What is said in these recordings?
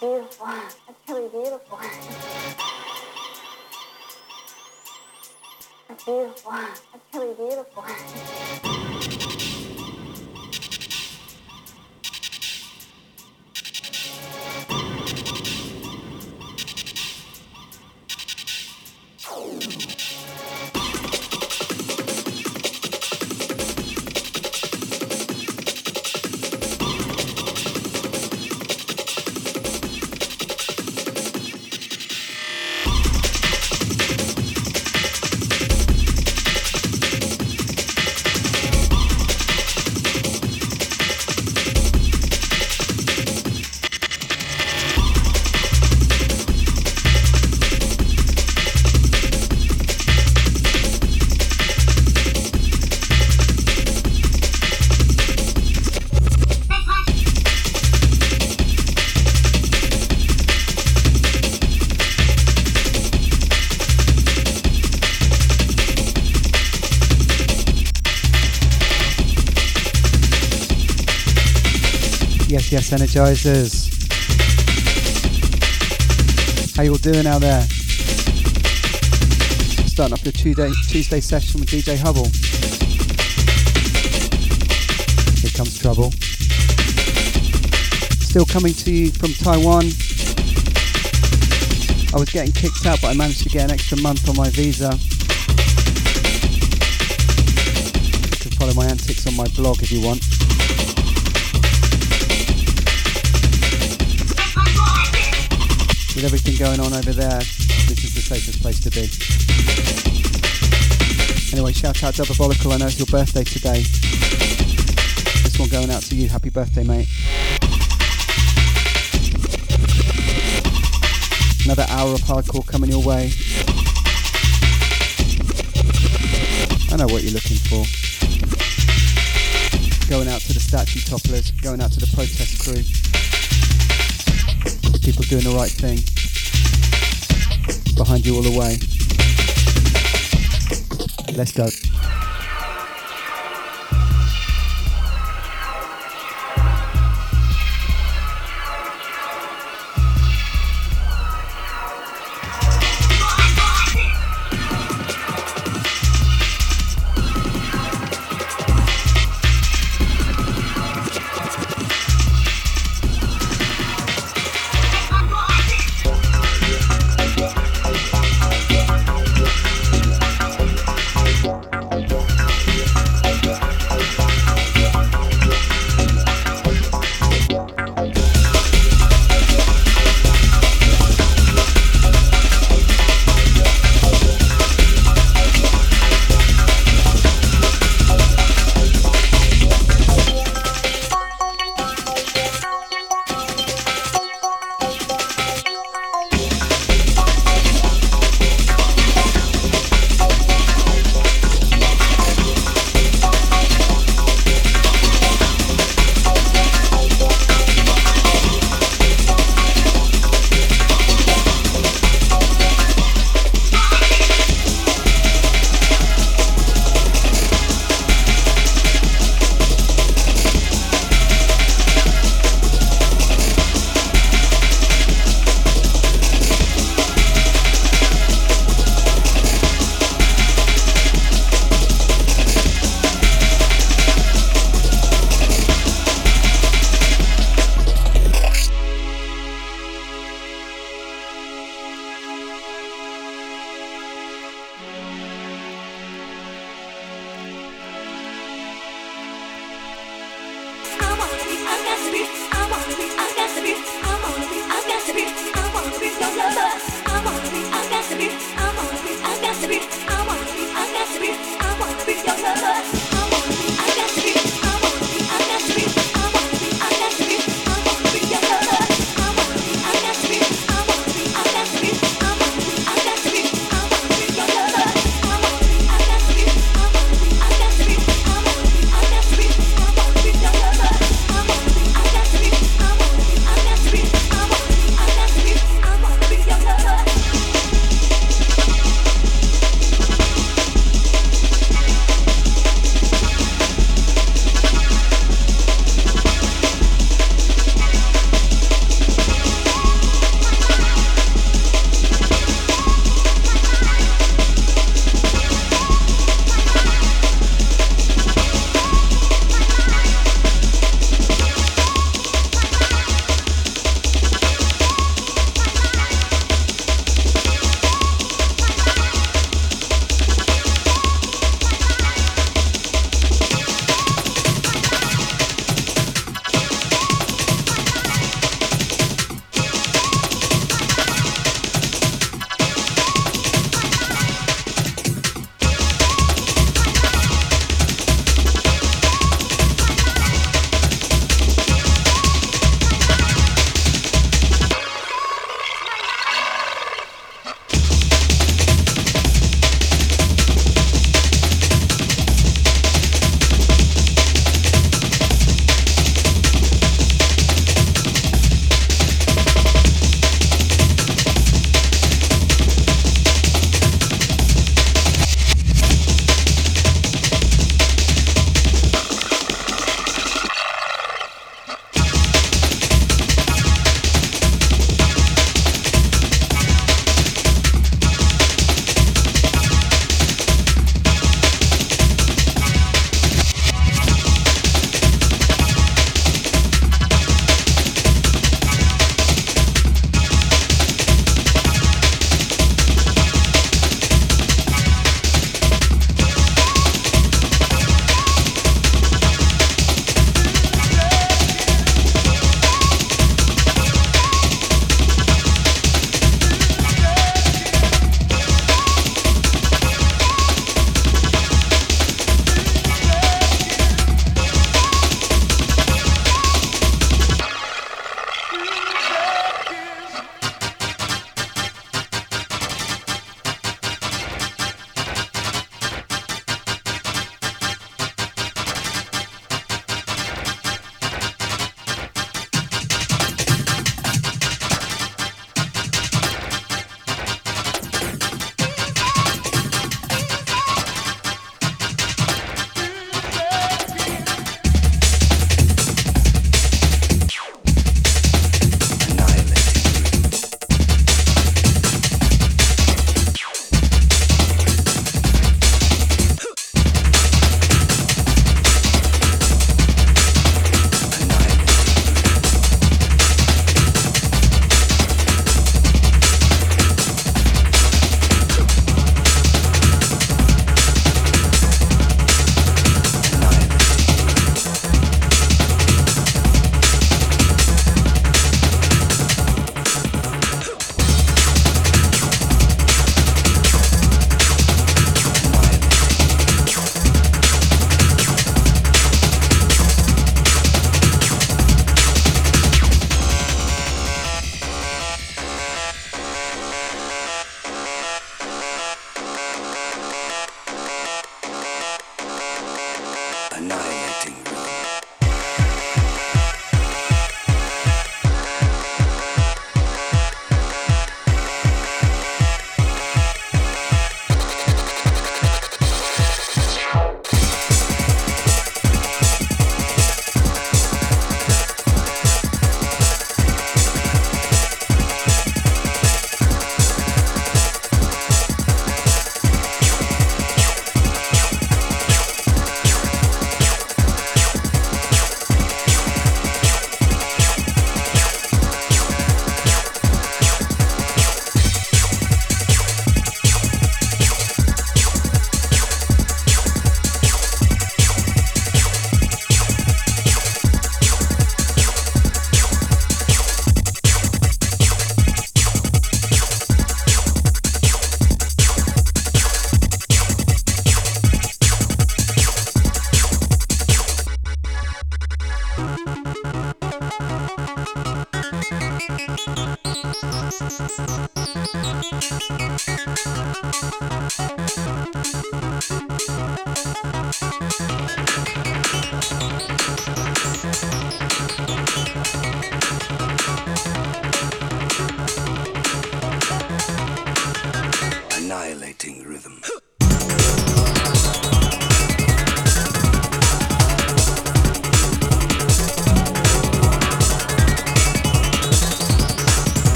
beautiful. That's really beautiful. That's beautiful. That's really beautiful. Energizers. How you all doing out there? Starting off the Tuesday, Tuesday session with DJ Hubble. Here comes trouble. Still coming to you from Taiwan. I was getting kicked out, but I managed to get an extra month on my visa. You can follow my antics on my blog if you want. With everything going on over there, this is the safest place to be. Anyway, shout out Double I know it's your birthday today. This one going out to you. Happy birthday, mate. Another hour of hardcore coming your way. I know what you're looking for. Going out to the statue topplers, going out to the protest crew people doing the right thing. Behind you all the way. Let's go.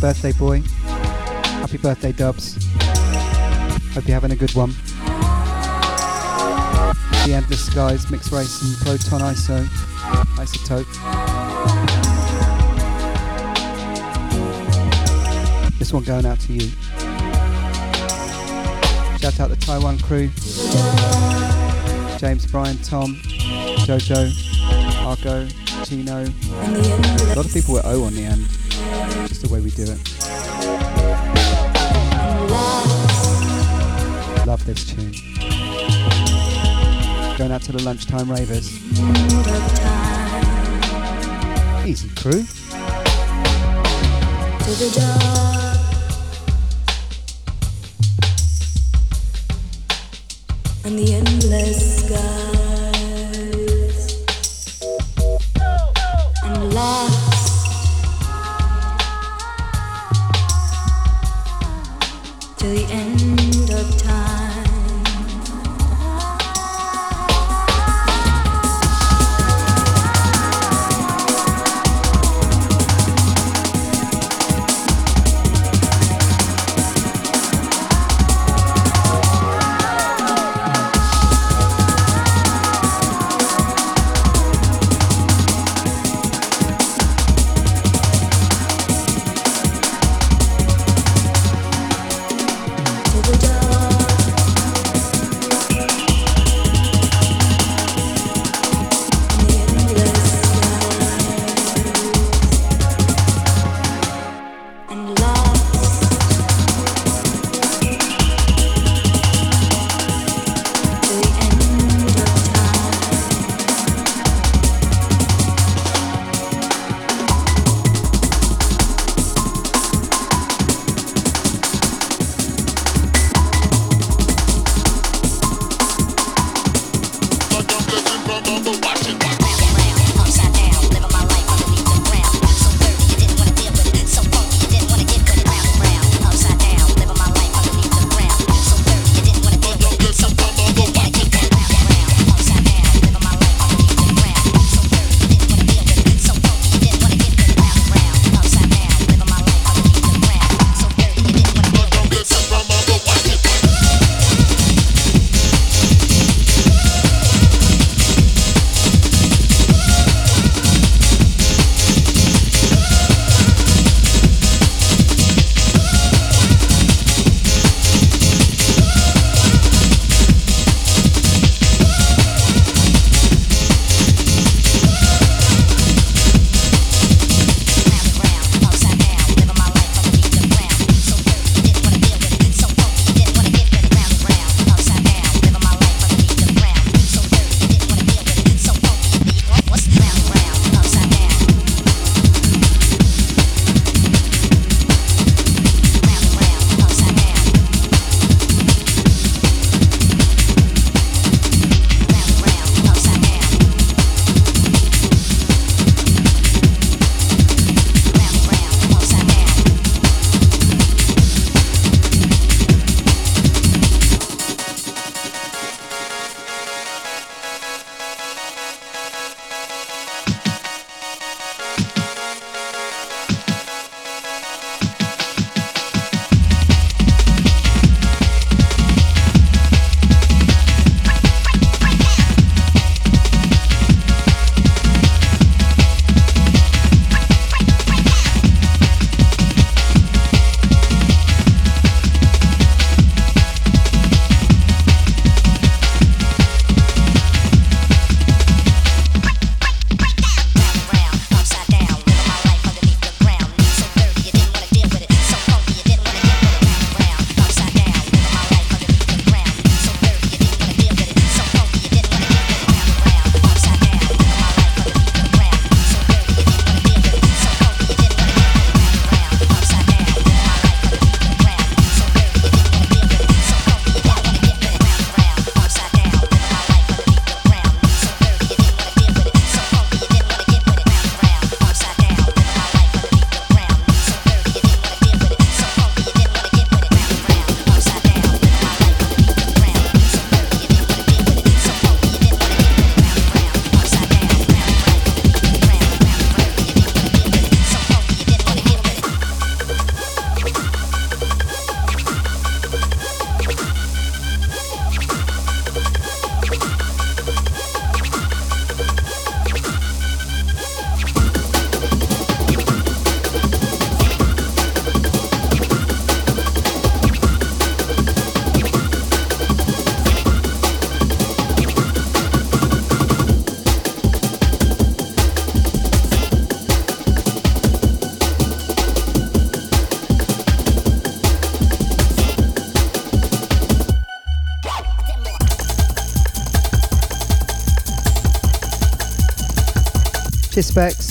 Birthday boy. Happy birthday, Dubs. Hope you're having a good one. The Endless Skies, Mixed Race and Proton ISO. Isotope. This one going out to you. Shout out the Taiwan crew. James, Brian, Tom, Jojo, Argo, Chino. A lot of people were O on the end. Just the way we do it. Love this tune. Going out to the lunchtime ravers. Easy crew. And the endless skies. Specs. Glad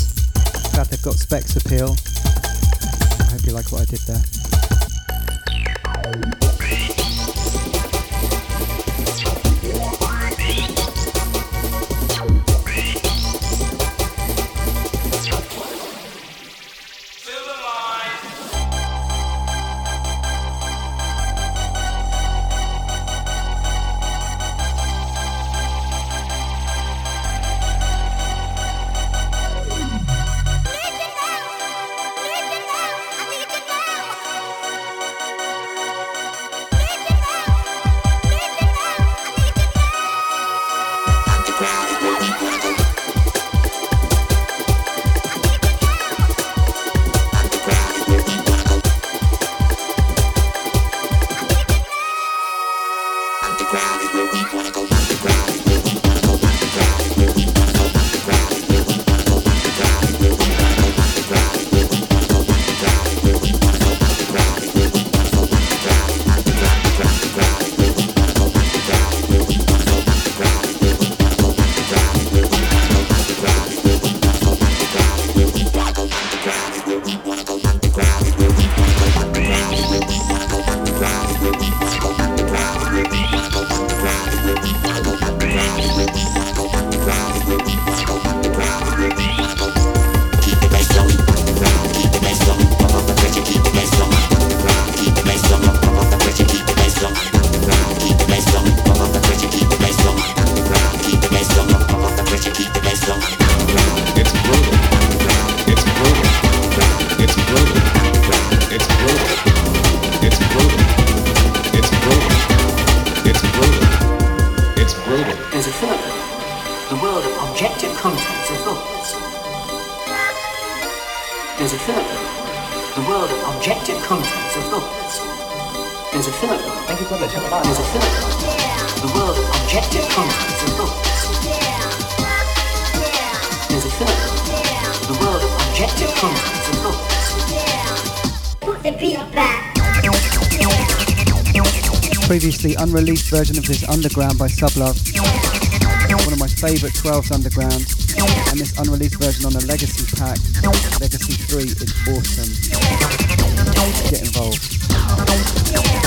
There's a third world, the world of objective contents of thoughts. There's a third. Thank you for There's a third world, the world of objective contents of thoughts. There's a third world, the world of objective contents of thoughts. Put the beat back. Previously unreleased version of this Underground by Sublove. One of my favourite 12s Underground. And this unreleased version on the Legacy pack, Legacy 3, is awesome. Get involved.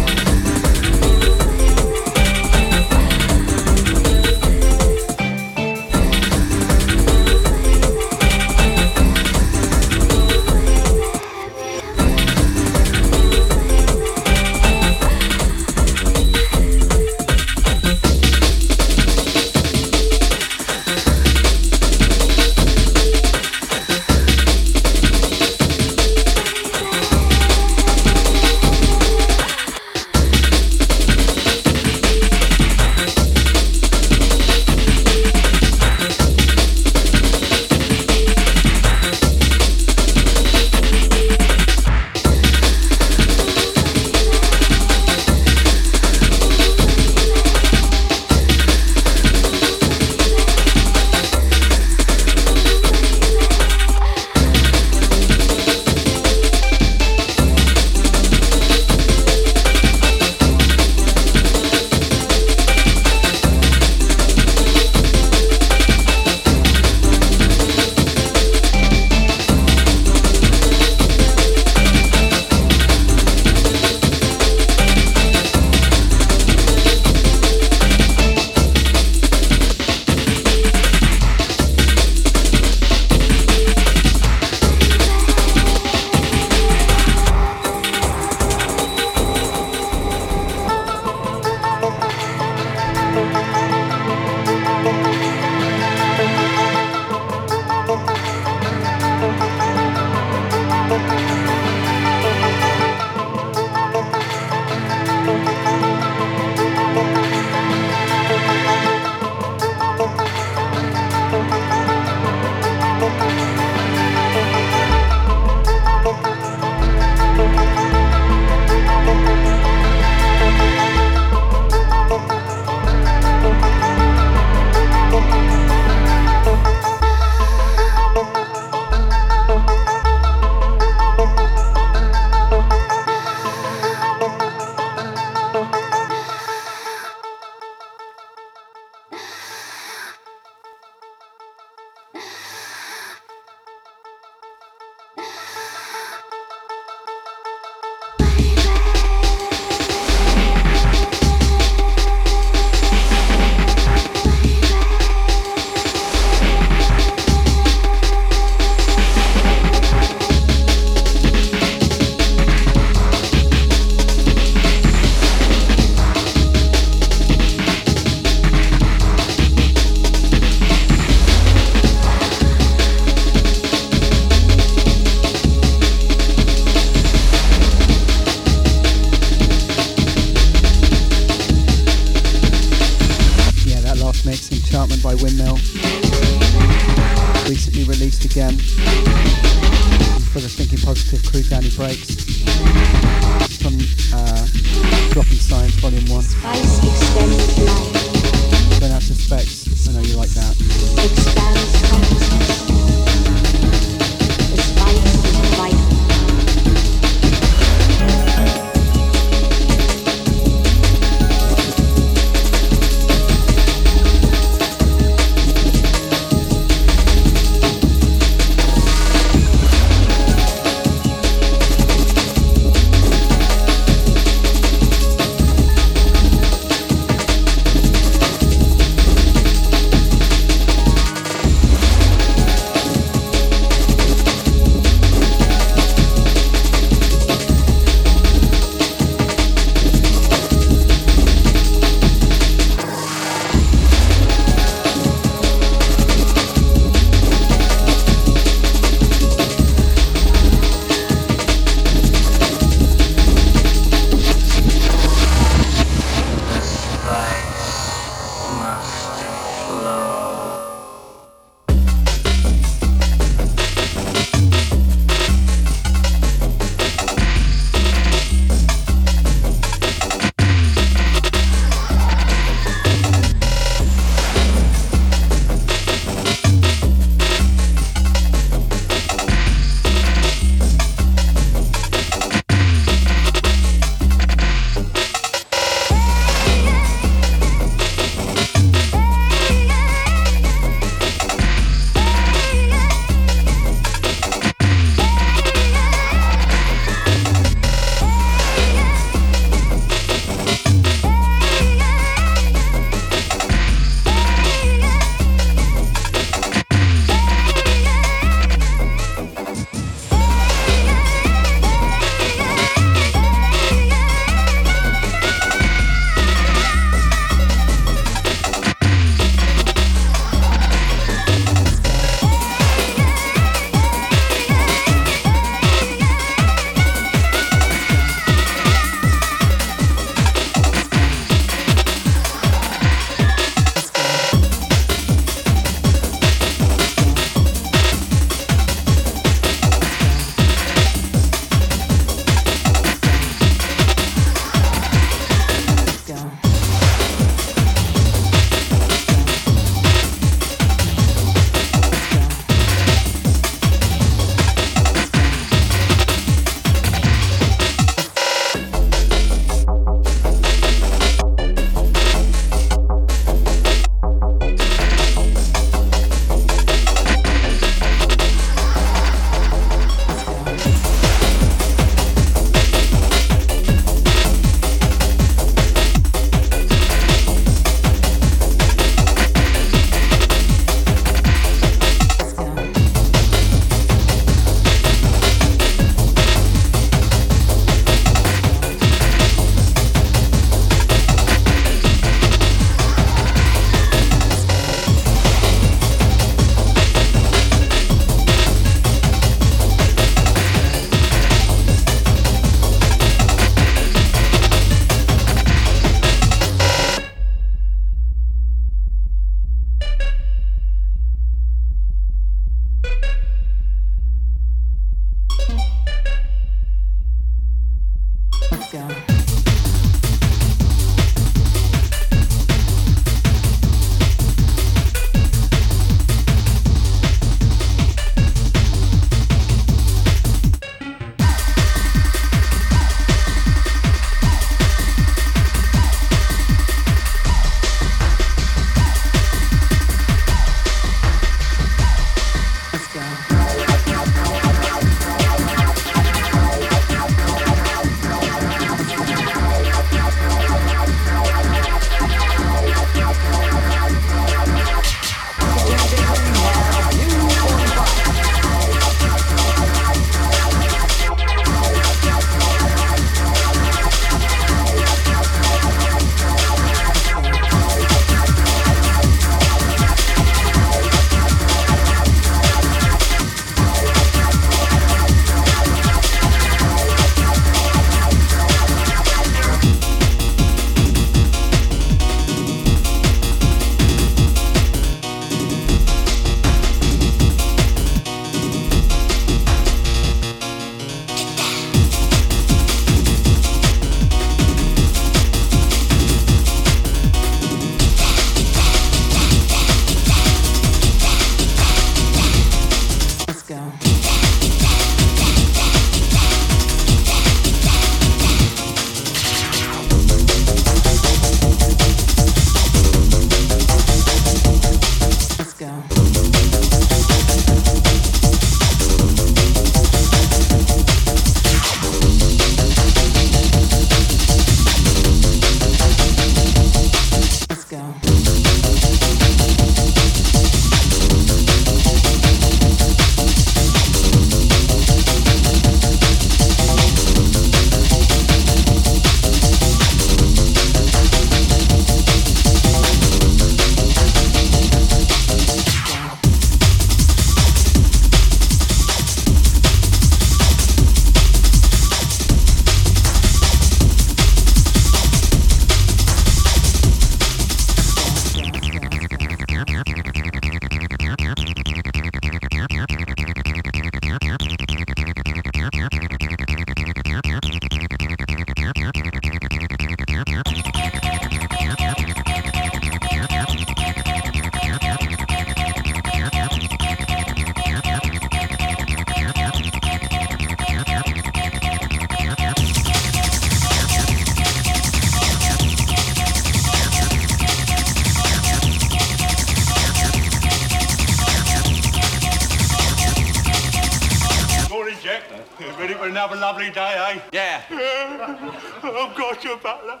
oh, gosh, your butler.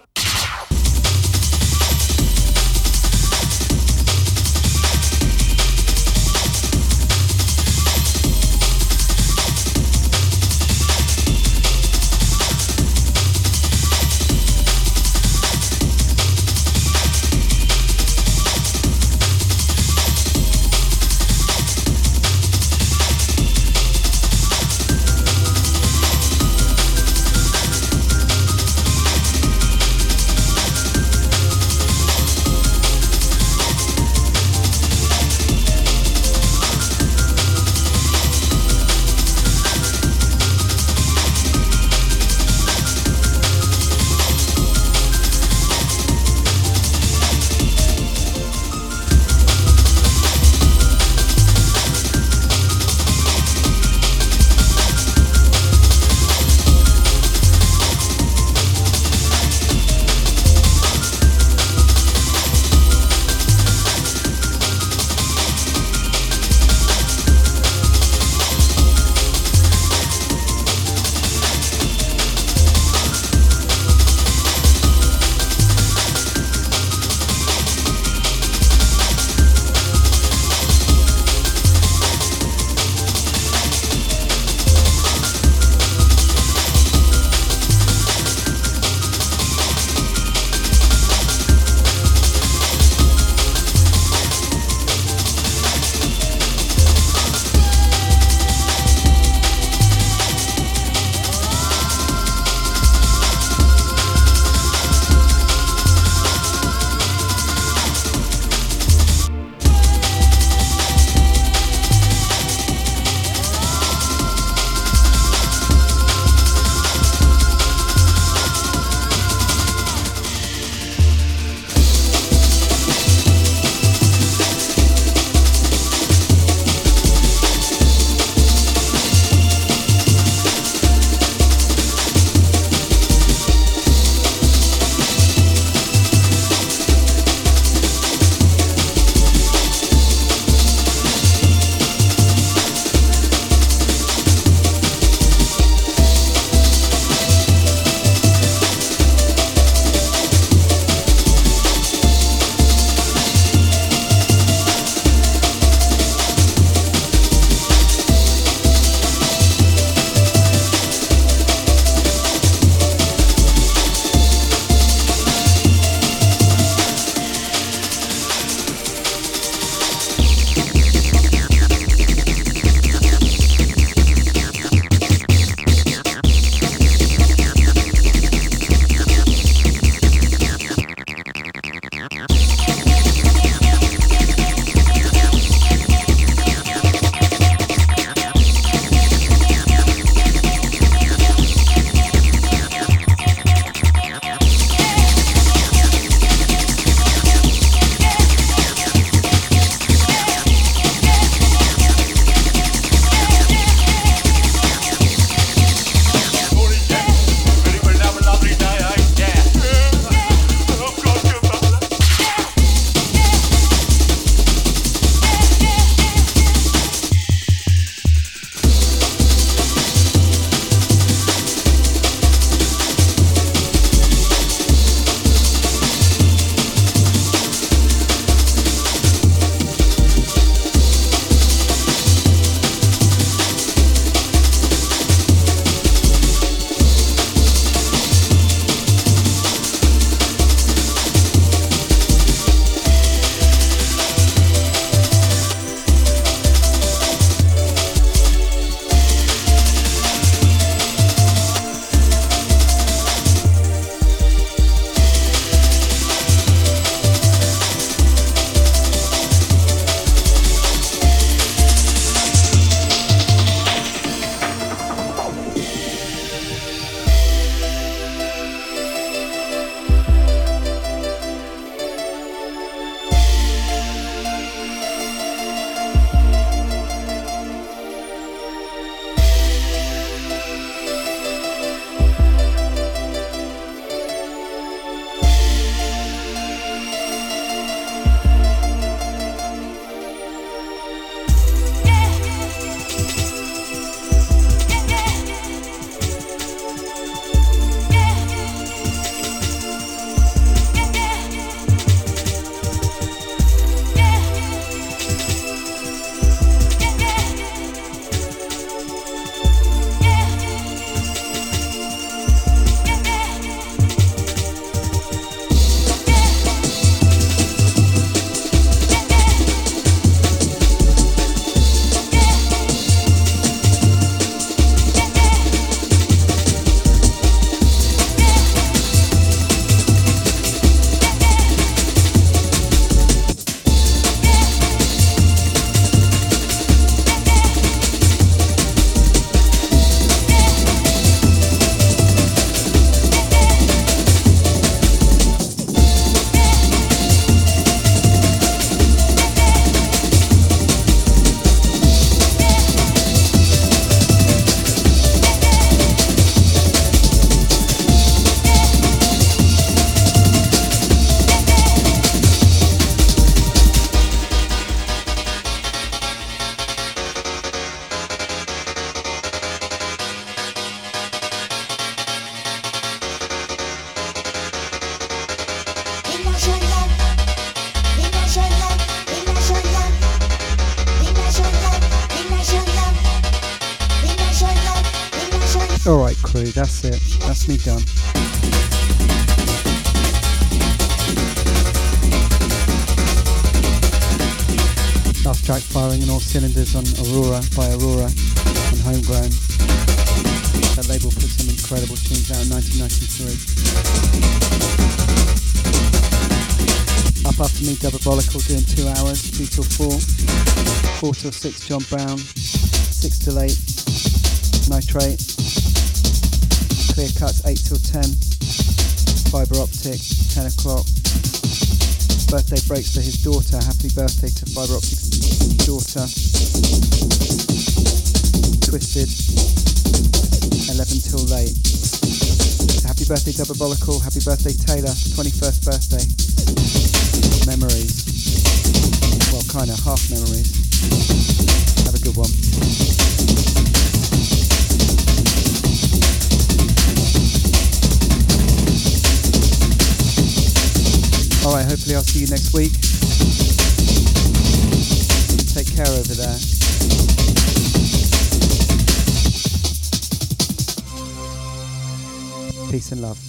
Double doing two hours, two till four. Four till six, John Brown. Six till eight, Nitrate. Clear cuts, eight till ten. Fibre optic, ten o'clock. Birthday breaks for his daughter. Happy birthday to Fibre Optic's daughter. Twisted, 11 till late. Happy birthday, Double Happy birthday, Taylor. 21st birthday. Memories. Well, kind of half memories. Have a good one. Alright, hopefully I'll see you next week. Take care over there. Peace and love.